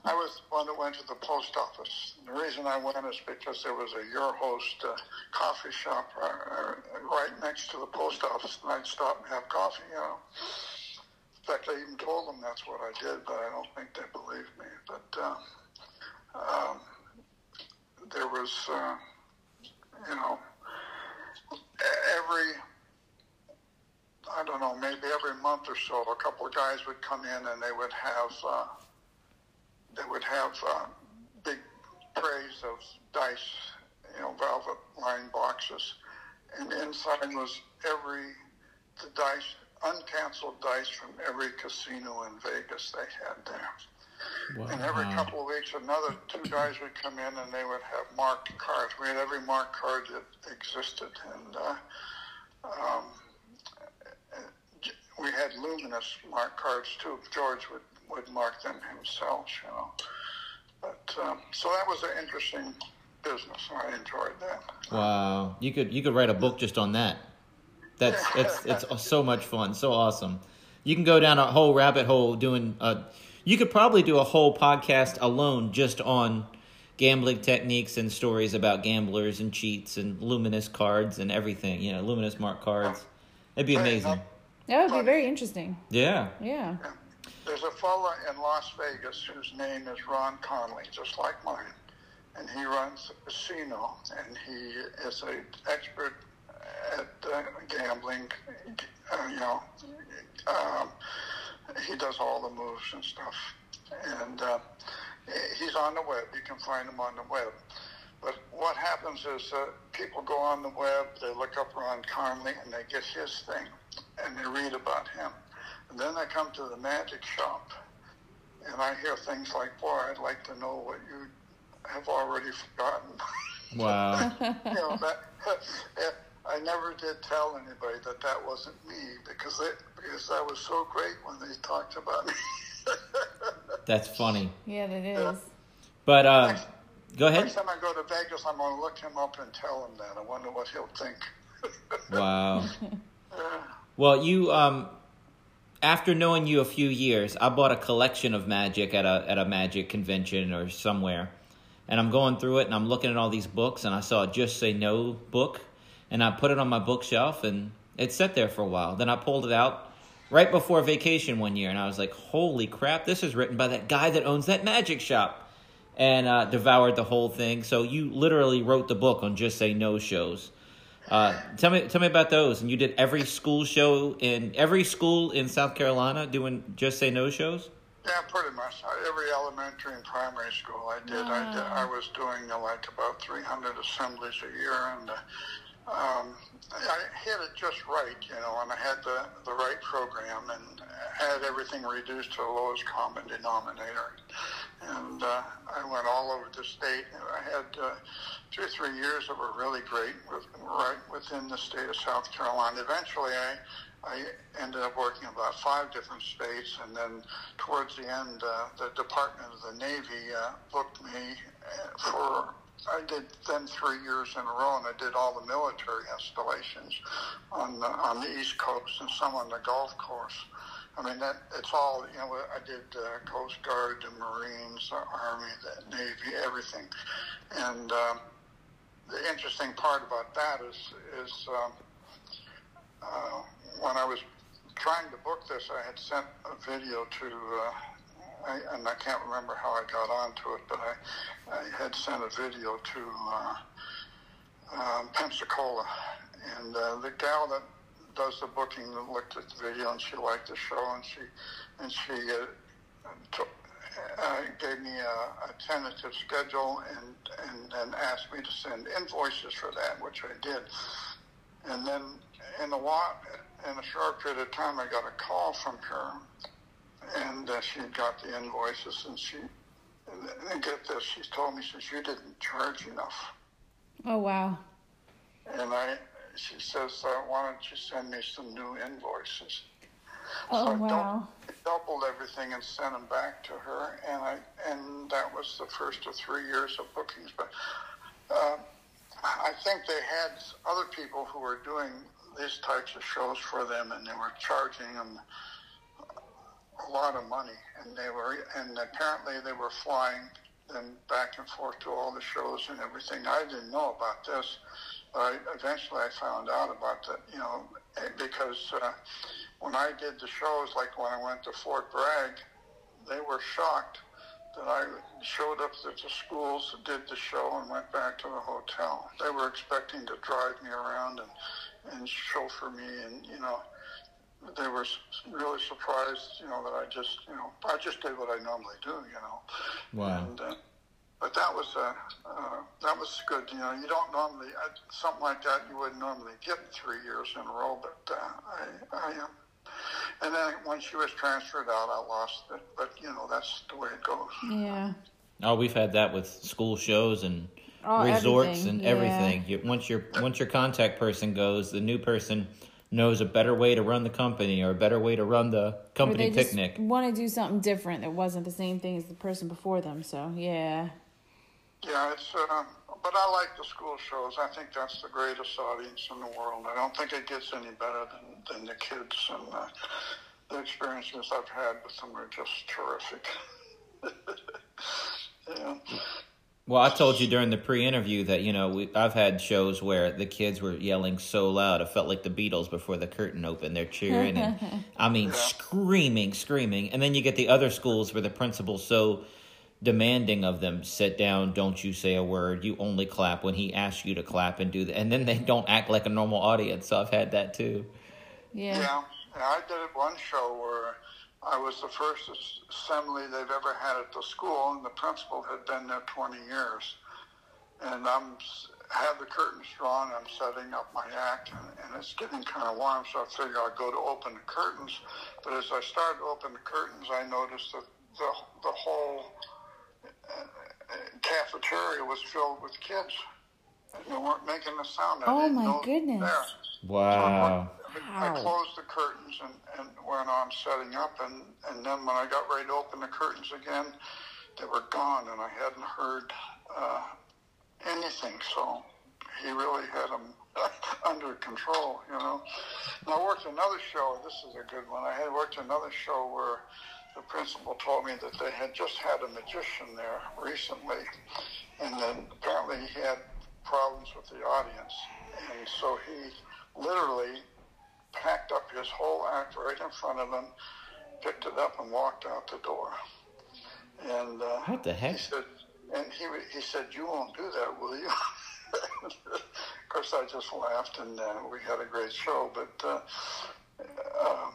I was the one that went to the post office. And the reason I went is because there was a Your Host uh, coffee shop uh, uh, right next to the post office, and I'd stop and have coffee, you know. Fact, I even told them that's what I did, but I don't think they believed me. But uh, um, there was, uh, you know, every I don't know, maybe every month or so, a couple of guys would come in and they would have uh, they would have uh, big trays of dice, you know, velvet lined boxes, and inside was every the dice, uncanceled dice from every casino in Vegas they had there. And every couple of weeks, another two guys would come in and they would have marked cards. We had every marked card that existed, and uh, um, we had luminous mark cards too. George would, would mark them himself, you know. But But um, so that was an interesting business. I enjoyed that. Wow, you could you could write a book just on that. That's it's it's so much fun, so awesome. You can go down a whole rabbit hole doing. A, you could probably do a whole podcast alone just on gambling techniques and stories about gamblers and cheats and luminous cards and everything. You know, luminous mark cards. It'd be amazing. That would be very interesting. Yeah. Yeah. There's a fella in Las Vegas whose name is Ron Conley, just like mine, and he runs a casino, and he is an expert at uh, gambling. Uh, you know, um, he does all the moves and stuff, and uh, he's on the web. You can find him on the web. But what happens is uh, people go on the web, they look up Ron Conley, and they get his thing, and they read about him. And then they come to the magic shop, and I hear things like, "Boy, I'd like to know what you have already forgotten." Wow. you know that. I never did tell anybody that that wasn't me because it because that was so great when they talked about me. That's funny. Yeah, it is. But uh, go ahead. Next time I go to Vegas, I'm going to look him up and tell him that. I wonder what he'll think. Wow. Well, you um, after knowing you a few years, I bought a collection of magic at a at a magic convention or somewhere, and I'm going through it and I'm looking at all these books and I saw a Just Say No book, and I put it on my bookshelf and it sat there for a while. Then I pulled it out right before vacation one year and I was like, "Holy crap! This is written by that guy that owns that magic shop," and uh, devoured the whole thing. So you literally wrote the book on Just Say No shows. Uh, tell me, tell me about those. And you did every school show in every school in South Carolina doing Just Say No shows. Yeah, pretty much. Every elementary and primary school I did. I did. I was doing like about 300 assemblies a year, and uh, um, I hit it just right, you know, and I had the the right program and had everything reduced to the lowest common denominator. And uh, I went all over the state. I had uh, two or three years that were really great, with, right within the state of South Carolina. Eventually, I I ended up working about five different states, and then towards the end, uh, the Department of the Navy uh, booked me uh, for. I did then three years in a row, and I did all the military installations on the, on the East Coast and some on the Gulf Coast. I mean, that it's all you know. I did uh, Coast Guard, the Marines, the Army, the Navy, everything. And um, the interesting part about that is is um, uh, when I was trying to book this, I had sent a video to, uh, I, and I can't remember how I got onto it, but I, I had sent a video to uh, um, Pensacola, and uh, the gal that does the booking looked at the video and she liked the show, and she and she uh, took, uh, gave me a, a tentative schedule and and then asked me to send invoices for that, which I did, and then in a while in a short period of time, I got a call from her, and uh, she got the invoices, and she, and, and get this, she told me, she says, you didn't charge enough. Oh wow. And I, she says, uh, why don't you send me some new invoices? Oh so I wow. doubled everything and sent them back to her, and I, and that was the first of three years of bookings. But uh, I think they had other people who were doing these types of shows for them, and they were charging them a lot of money, and they were, and apparently they were flying them back and forth to all the shows and everything. I didn't know about this, but eventually I found out about that, you know, eh, because uh, when I did the shows, like when I went to Fort Bragg, they were shocked that I showed up at the schools, did the show, and went back to the hotel. They were expecting to drive me around and and chauffeur me, and you know, they were really surprised, you know, that I just, you know, I just did what I normally do, you know. Wow. And, uh, but that was uh, uh, that was good. You know, you don't normally uh, something like that you wouldn't normally get three years in a row. But uh, I, I am. and then when she was transferred out, I lost it. But you know, that's the way it goes. Yeah. Oh, we've had that with school shows and Oh, resorts everything, and yeah. everything. You, once your once your contact person goes, the new person knows a better way to run the company or a better way to run the Or company they just picnic. want to do something different that wasn't the same thing as the person before them. So yeah, Yeah, it's. Uh, but I like the school shows. I think that's the greatest audience in the world. I don't think it gets any better than, than the kids, and uh, the experiences I've had with them are just terrific. yeah. Well, I told you during the pre-interview that you know we, I've had shows where the kids were yelling so loud it felt like the Beatles before the curtain opened. They're cheering and I mean screaming, screaming, and then you get the other schools where the principal's so demanding of them sit down don't you say a word you only clap when he asks you to clap and do that and then they don't act like a normal audience so i've had that too yeah. Yeah, yeah, I did it one show where I was the first assembly they've ever had at the school, and the principal had been there 20 years. And I'm s- have the curtains drawn. I'm setting up my act, and, and it's getting kind of warm, so I figure I'll go to open the curtains. But as I started to open the curtains, I noticed that the the whole uh, uh, cafeteria was filled with kids. And they weren't making a sound. I Oh, my know they were goodness. there. wow I Wow. closed the curtains and, and went on setting up, and, and then when I got ready to open the curtains again, they were gone, and I hadn't heard uh, anything. So he really had them under control, you know. And I worked another show. This is a good one. I had worked another show where the principal told me that they had just had a magician there recently, and then apparently he had problems with the audience, and so he literally packed up his whole act right in front of them, picked it up, and walked out the door. And uh, What the heck? He said, and he he said, "You won't do that, will you?" of course, I just laughed, and uh, we had a great show. But uh, uh,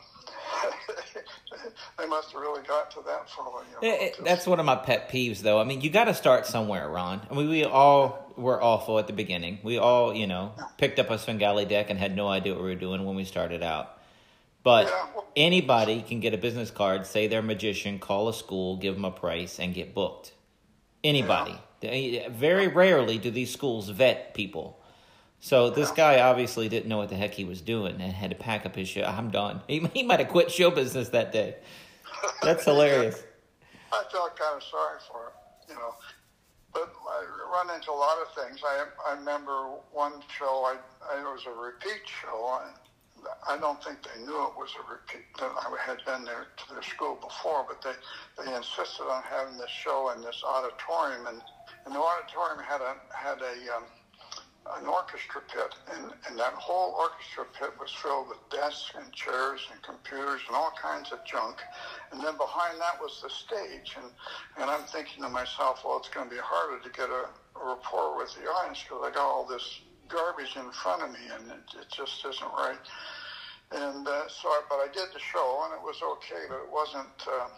they must have really got to that. You know, It- it- that's one of my pet peeves, though. I mean, you got to start somewhere, Ron. I mean, we all were awful at the beginning. We all, you know, picked up a Svengali deck and had no idea what we were doing when we started out. But Yeah, well- anybody can get a business card, say they're a magician, call a school, give them a price, and get booked. Anybody. They- Very rarely do these schools vet people. So this guy obviously didn't know what the heck he was doing and had to pack up his show. I'm done. He, he might have quit show business that day. That's hilarious. I felt kind of sorry for him, you know. But I run into a lot of things. I I remember one show. I, I it was a repeat show. I, I don't think they knew it was a repeat. That I had been there to their school before, but they they insisted on having this show in this auditorium, and, and the auditorium had a had a um, an orchestra pit, and, and that whole orchestra pit was filled with desks and chairs and computers and all kinds of junk. And then behind that was the stage, and, and I'm thinking to myself, well, it's going to be harder to get a, a rapport with the audience because I got all this garbage in front of me, and it, it just isn't right. And uh, so, I, but I did the show, and it was okay, but it wasn't. Uh,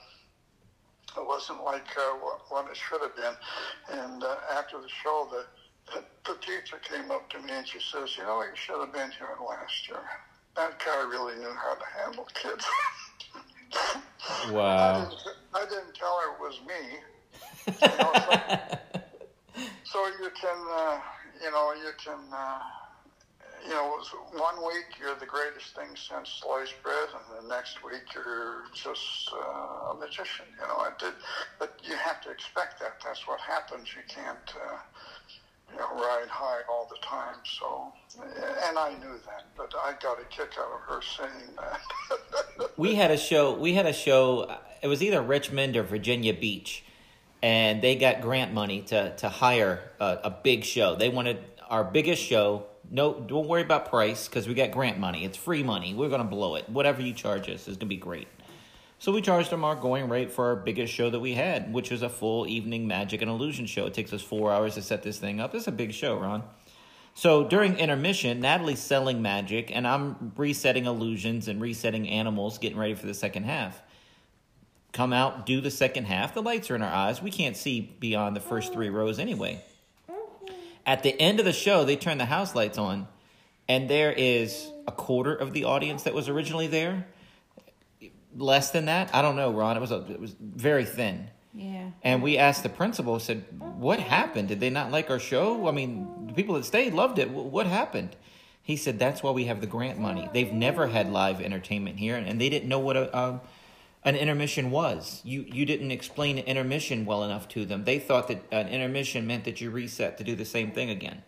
it wasn't like uh, what, what it should have been. And uh, after the show, the, the teacher came up to me and she says, "You know, you should have been here last year. That guy really knew how to handle kids." I, Wow. didn't, I didn't tell her it was me. You know, so, so you can, uh, you know, you can, uh, you know, one week you're the greatest thing since sliced bread, and the next week you're just uh, a magician. You know, I did, but you have to expect that. That's what happens. You can't, uh, you know, ride high all the time. So, and I knew that, but I got a kick out of her saying that. we had a show. We had a show. It was either Richmond or Virginia Beach, and they got grant money to to hire a, a big show. They wanted our biggest show. No, don't worry about price because we got grant money. It's free money. We're gonna blow it. Whatever you charge us is gonna be great. So we charged them our going rate for our biggest show that we had, which was a full evening magic and illusion show. It takes us four hours to set this thing up. It's a big show, Ron. So during intermission, Natalie's selling magic, and I'm resetting illusions and resetting animals, getting ready for the second half. Come out, do the second half. The lights are in our eyes. We can't see beyond the first three rows anyway. At the end of the show, they turn the house lights on, and there is a quarter of the audience that was originally there. Less than that, I don't know, Ron. It was a, it was very thin. Yeah. And we asked the principal, said, "What happened? Did they not like our show? I mean, the people that stayed loved it. What happened?" He said that's why we have the grant money. They've never had live entertainment here, and they didn't know what a, um, an intermission was. You you didn't explain an intermission well enough to them. They thought that an intermission meant that you reset to do the same thing again.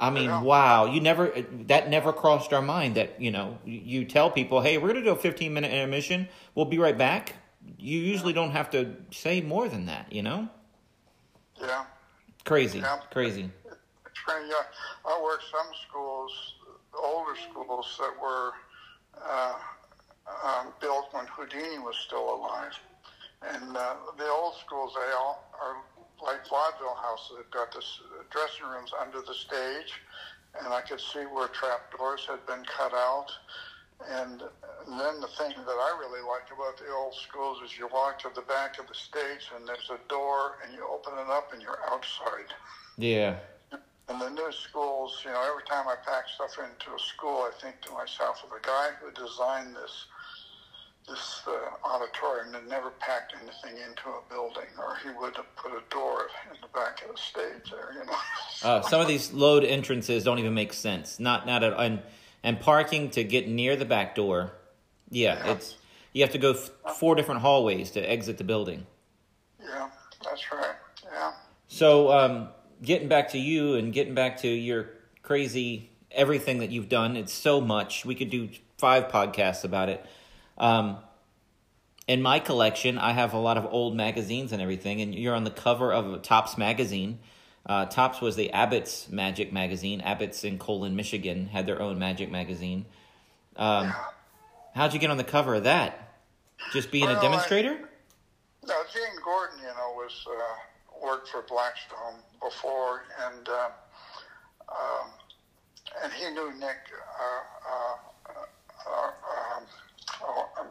I mean, Yeah. wow! You never that never crossed our mind that you know you tell people, hey, we're gonna do a fifteen minute intermission. We'll be right back. You usually don't have to say more than that, you know. Yeah. Crazy, Yeah. crazy. Yeah. I worked some schools, older schools that were uh, um, built when Houdini was still alive. And uh, the old schools, they all are like vaudeville houses. They've got this dressing rooms under the stage, and I could see where trap doors had been cut out. And then the thing that I really like about the old schools is you walk to the back of the stage, and there's a door, and you open it up, and you're outside. Yeah, In the new schools, you know, every time I pack stuff into a school, I think to myself, well, the guy who designed this this uh, auditorium and never packed anything into a building, or he would have put a door in the back of the stage there. You know. uh, some of these load entrances don't even make sense. Not not at and and parking to get near the back door. Yeah, it's you have to go f- four different hallways to exit the building. yeah, that's right. Yeah. So, um, getting back to you and getting back to your crazy everything that you've done, it's so much. We could do five podcasts about it. Um, in my collection, I have a lot of old magazines and everything, and you're on the cover of a Tops magazine. Uh, Tops was the Abbott's Magic magazine. Abbott's in Colon, Michigan, had their own Magic magazine. Um, how'd you get on the cover of that? Just being Well, a I- demonstrator? Now, Gene Gordon, you know, was uh, worked for Blackstone before, and uh, um, and he knew Nick. Uh, uh, uh, oh, I'm,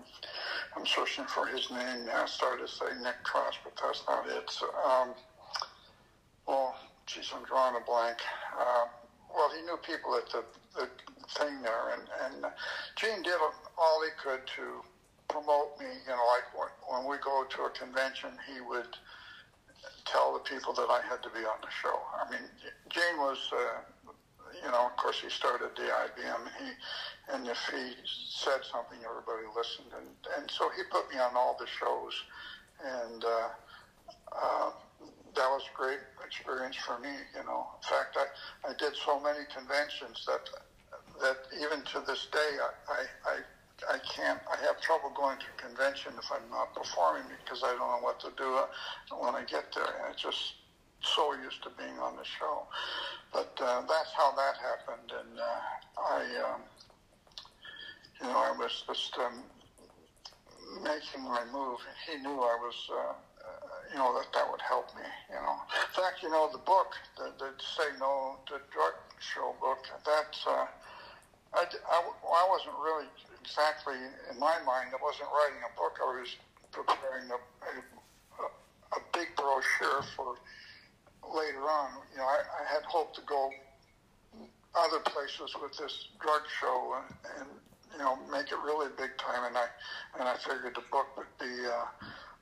I'm searching for his name. now. I started to say Nick Cross, but that's not it. So, um, well, geez, I'm drawing a blank. Uh, well, he knew people at the, the thing there, and, and Gene did all he could to promote me. You know, like when, when we go to a convention, he would tell the people that I had to be on the show. I mean, Gene was, uh, you know, of course, he started the IBM, he, and if he said something, everybody listened, and and so he put me on all the shows, and. Uh, uh, that was a great experience for me. You know, in fact, I, I did so many conventions that that even to this day, I, I, I, I can't. I have trouble going to a convention if I'm not performing because I don't know what to do when I get there. And it's just so used to being on the show. But uh, that's how that happened, and uh, I, um, you know, I was just um, making my move. And he knew I was. Uh, you know, that that would help me, you know. In fact, you know, the book, the, the Say No to Drug Show book, that's, uh, I, I, I wasn't really exactly, in my mind, I wasn't writing a book. I was preparing a, a, a big brochure for later on. You know, I, I had hoped to go other places with this drug show and, and you know, make it really big time. And I, and I figured the book would be, uh,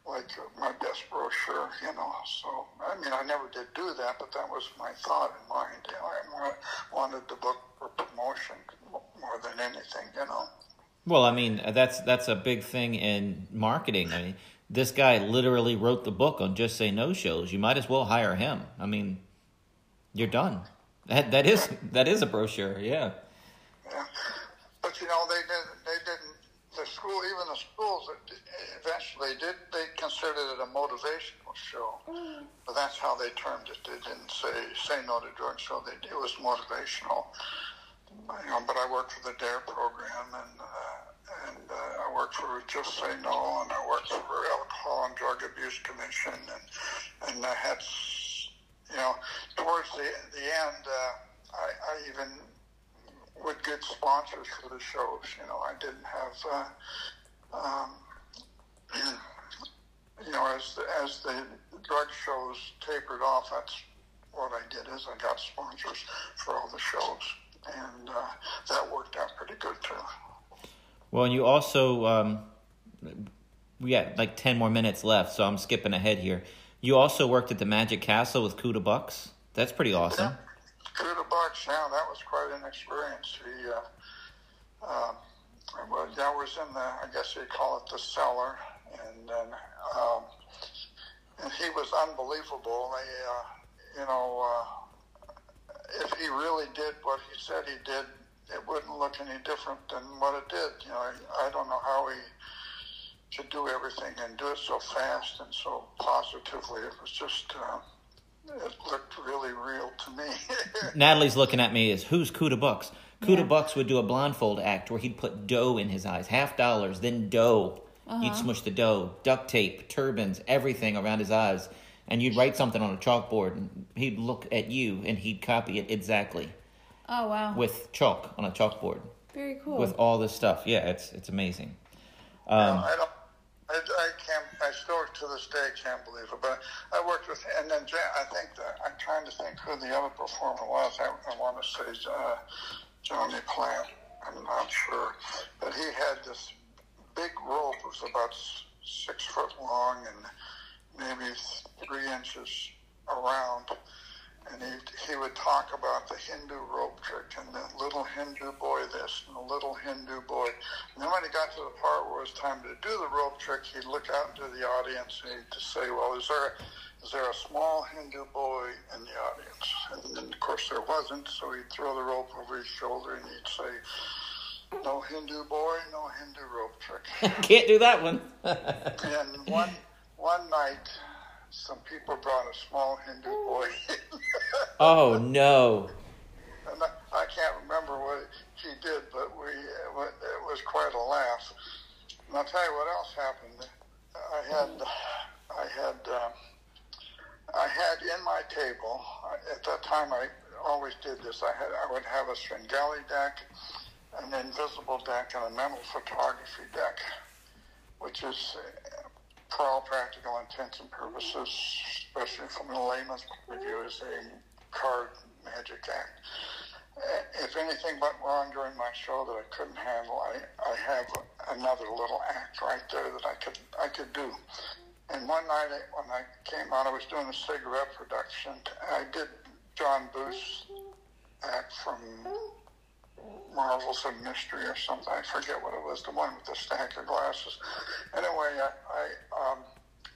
like my best brochure, you know. So, I mean, I never did do that, but that was my thought in mind. You know, I wanted the book for promotion more than anything, you know. Well, I mean, that's that's a big thing in marketing. I mean, this guy literally wrote the book on just say no shows. You might as well hire him. I mean, you're done. That that is that is a brochure. Yeah. Yeah. But you know, they did. They didn't. The school, even the schools, eventually did. They considered it a motivational show. But that's how they termed it. They didn't say say no to drugs. So they, it was motivational. You know, but I worked for the DARE program, and uh, and uh, I worked for Just Say No, and I worked for Alcohol and Drug Abuse Commission, and and I had, you know, towards the the end, uh, I, I even would get sponsors for the shows. You know, I didn't have, uh, um, you know, as the, as the drug shows tapered off, that's what I did is I got sponsors for all the shows, and uh, that worked out pretty good too. Well, and you also um, we got like ten more minutes left, so I'm skipping ahead here. You also worked at the Magic Castle with Kuda Bux. That's pretty awesome. Kuda Bux yeah, that was quite an experience. He, uh, um, well, yeah, I was in the, I guess you'd call it the cellar, and then, um, and he was unbelievable. They, uh, you know, uh, if he really did what he said he did, it wouldn't look any different than what it did. You know, I, I don't know how he could do everything and do it so fast and so positively. It was just, uh, it looked really real to me. Natalie's looking at me as who's Kuda Bux? Kuda Yeah. Bux would do a blindfold act where he'd put dough in his eyes, half dollars, then dough. Uh-huh. You'd smush the dough, duct tape, turbans, everything around his eyes, and you'd write something on a chalkboard, and he'd look at you and he'd copy it exactly Oh wow. with chalk on a chalkboard Very cool. with all this stuff. Yeah, it's it's amazing. No, Um, I don't. I, I can't. I still to this day can't believe it. But I worked with, and then Jan, I think that I'm trying to think who the other performer was. I, I want to say uh, Johnny Plant. I'm not sure, but he had this big rope. It was about six foot long and maybe three inches around. And he, he would talk about the Hindu rope trick and the little Hindu boy this and the little Hindu boy. And then when he got to the part where it was time to do the rope trick, he'd look out into the audience and he'd just say, well, is there, is there a small Hindu boy in the audience? And then, of course, there wasn't, so he'd throw the rope over his shoulder and he'd say, no Hindu boy, no Hindu rope trick. can't do that one. and one, one night, some people brought a small Hindu boy oh no. And I, I can't remember what he did, but we it it was quite a laugh. And I'll tell you what else happened. I had I had um, I had in my table at that time. I always did this. I had I would have a Svengali deck, an invisible deck, and a mental photography deck, which is. For all practical intents and purposes, especially from a layman's point of view, is a card magic act. Uh, If anything went wrong during my show that I couldn't handle, I, I have another little act right there that I could I could do. And one night when I came out, I was doing a cigarette production. I did John Booth's act from Marvels of Mystery or something. I forget what it was, the one with the stack of glasses. Anyway, I, I um,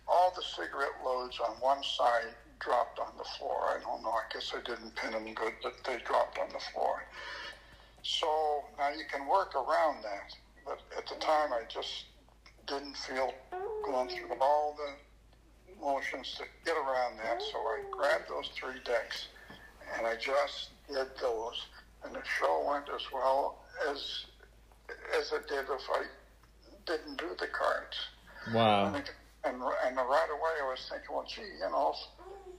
all the cigarette loads on one side dropped on the floor. I don't know. I guess I didn't pin them good, but they dropped on the floor. So now you can work around that, but at the time I just didn't feel going through all the motions to get around that. So I grabbed those three decks and I just did those, and the show went as well as as it did if I didn't do the cards. Wow. And, and, and right away I was thinking, well, gee, you know,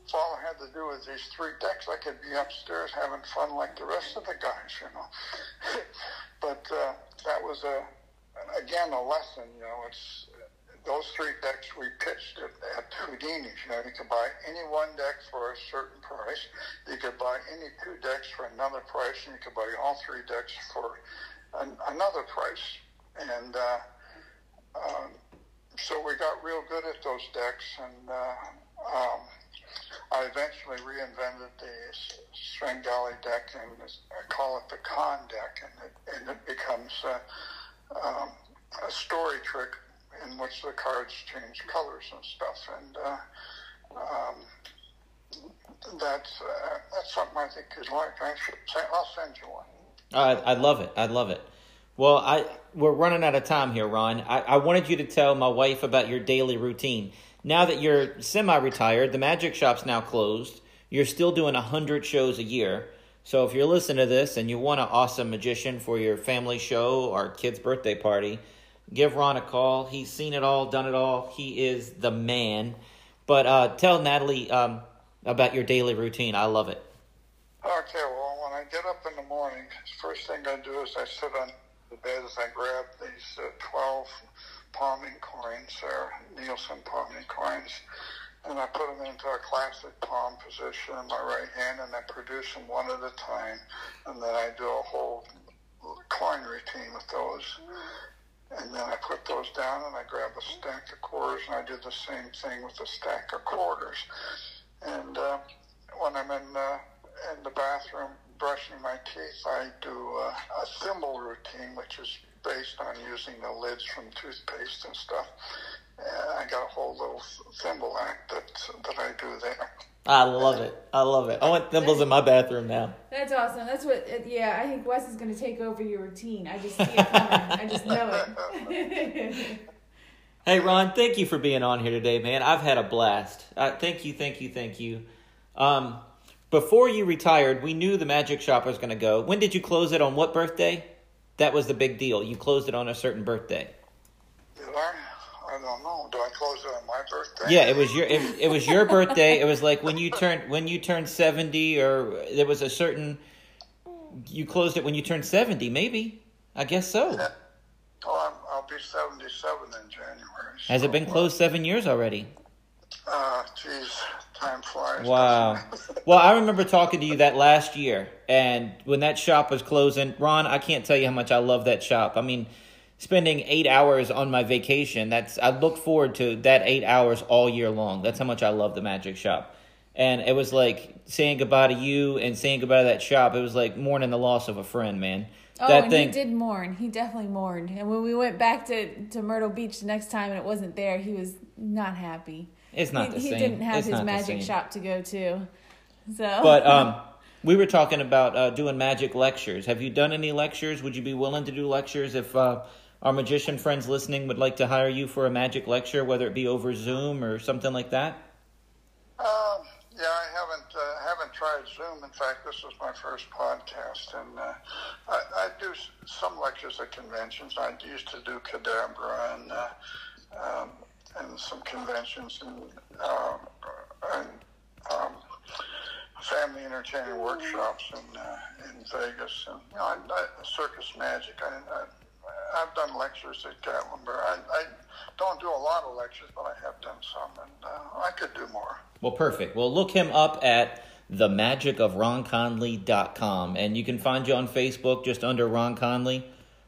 if all I had to do was these three decks, I could be upstairs having fun like the rest of the guys, you know. but uh, that was a, again, a lesson, you know, it's those three decks we pitched at, at Houdini's. You know, you could buy any one deck for a certain price. You could buy any two decks for another price, and you could buy all three decks for an, another price. And uh, um, so we got real good at those decks, and uh, um, I eventually reinvented the Svengali deck, and I call it the con deck, and it, and it becomes uh, um, a story trick in which the cards change colors and stuff, and uh, um, that's uh, that's something I think you'd like. I should say, I'll send you one. I I love it. I love it. Well, I we're running out of time here, Ron. I, I wanted you to tell my wife about your daily routine. Now that you're semi-retired, the magic shop's now closed. You're still doing hundred shows a year. So if you're listening to this and you want an awesome magician for your family show or kid's birthday party, give Ron a call. He's seen it all, done it all. He is the man. But uh, tell Natalie um, about your daily routine. I love it. Okay, well, when I get up in the morning, first thing I do is I sit on the bed as I grab these uh, 12 palming coins, or Nielsen palming coins, and I put them into a classic palm position in my right hand, and I produce them one at a time, and then I do a whole coin routine with those. And then I put those down, and I grab a stack of quarters, and I do the same thing with a stack of quarters. And uh, when I'm in uh, in the bathroom brushing my teeth, I do uh, a thimble routine, which is based on using the lids from toothpaste and stuff. And I got a whole little thimble act that that I do there. I love it. I love it. I want thimbles in my bathroom now. That's awesome. That's what. uh, Yeah, I think Wes is going to take over your routine. I just see it coming. I just know it. Hey, Ron, thank you for being on here today, man. I've had a blast. Uh, thank you, thank you, thank you. Um, before you retired, we knew the magic shop was going to go. When did you close it? On what birthday? That was the big deal. You closed it on a certain birthday. Did I? I don't know. Do I close it on my birthday? Yeah, it was your it, it was your birthday. It was like when you turned when you turned seventy, or there was a certain. You closed it when you turned seventy, maybe. I guess so. Oh, I'm, I'll be 77 in January. Has it been closed seven years already? Uh, geez, time flies. Wow. Well, I remember talking to you that last year, and when that shop was closing, Ron, I can't tell you how much I love that shop. I mean, spending eight hours on my vacation, that's I look forward to that eight hours all year long. That's how much I love the magic shop. And it was like saying goodbye to you and saying goodbye to that shop. It was like mourning the loss of a friend, man. Oh, that and thing. he did mourn. He definitely mourned. And when we went back to, to Myrtle Beach the next time and it wasn't there, he was not happy. It's not he, the he didn't have It's his magic shop to go to. So, But um, we were talking about uh, doing magic lectures. Have you done any lectures? Would you be willing to do lectures if uh, our magician friends listening would like to hire you for a magic lecture, whether it be over Zoom or something like that? Um, yeah, I haven't uh, haven't tried Zoom. In fact, this is my first podcast, and uh, I, I do some lectures at conventions. I used to do Cadabra and uh, um, and some conventions and uh, and um, family entertaining workshops in uh, in Vegas and you know, I, I, circus magic. I I've done lectures at Gatlinburg. I, I don't do a lot of lectures, but I have done some, and uh, I could do more. Well, perfect. Well, look him up at themagicofronconley.com, and you can find you on Facebook just under Ron Conley.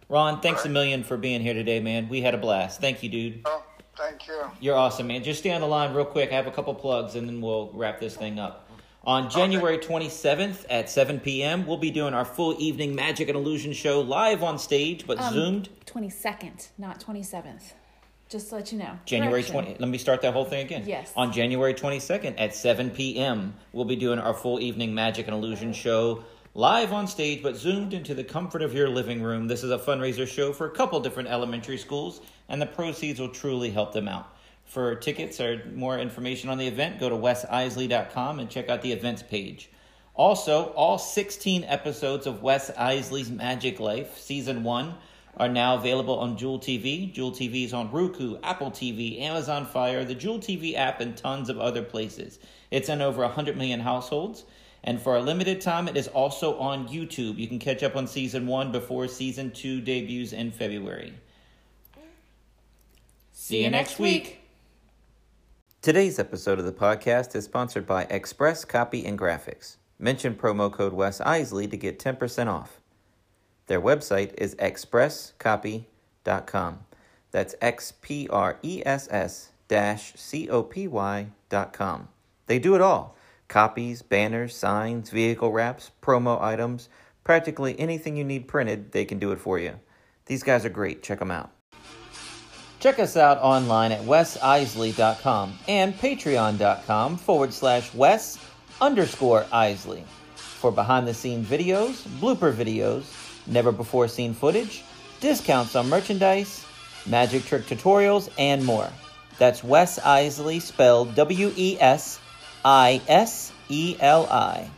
Ron, thanks a million for being here today, man. We had a blast. Thank you, dude. Oh, thank you. You're awesome, man. Just stay on the line real quick. I have a couple plugs, and then we'll wrap this thing up. On January 27th at 7 p.m., we'll be doing our full evening Magic and Illusion show live on stage, but Um, zoomed. 22nd, not 27th. Just to let you know. January Correction. 20. Let me start that whole thing again. Yes. On January 22nd at 7 p.m., we'll be doing our full evening Magic and Illusion show live on stage, but zoomed into the comfort of your living room. This is a fundraiser show for a couple different elementary schools, and the proceeds will truly help them out. For tickets or more information on the event, go to wesiseli.com and check out the events page. Also, all 16 episodes of Wes Iseli's Magic Life, Season 1, are now available on Jewel TV. Jewel TV is on Roku, Apple TV, Amazon Fire, the Jewel TV app, and tons of other places. It's in over 100 million households. And for a limited time, it is also on YouTube. You can catch up on Season 1 before Season 2 debuts in February. See you next week. Today's episode of the podcast is sponsored by Express Copy and Graphics. Mention promo code Wes Iseli to get 10% off. Their website is expresscopy.com. That's X P R E S S dash C O P Y dot com. They do it all copies, banners, signs, vehicle wraps, promo items, practically anything you need printed, they can do it for you. These guys are great. Check them out. Check us out online at wesiseli.com and patreon.com forward slash wes underscore iseli for behind the scenes videos, blooper videos, never before seen footage, discounts on merchandise, magic trick tutorials, and more. That's Wes Iseli spelled W E S I S E L I.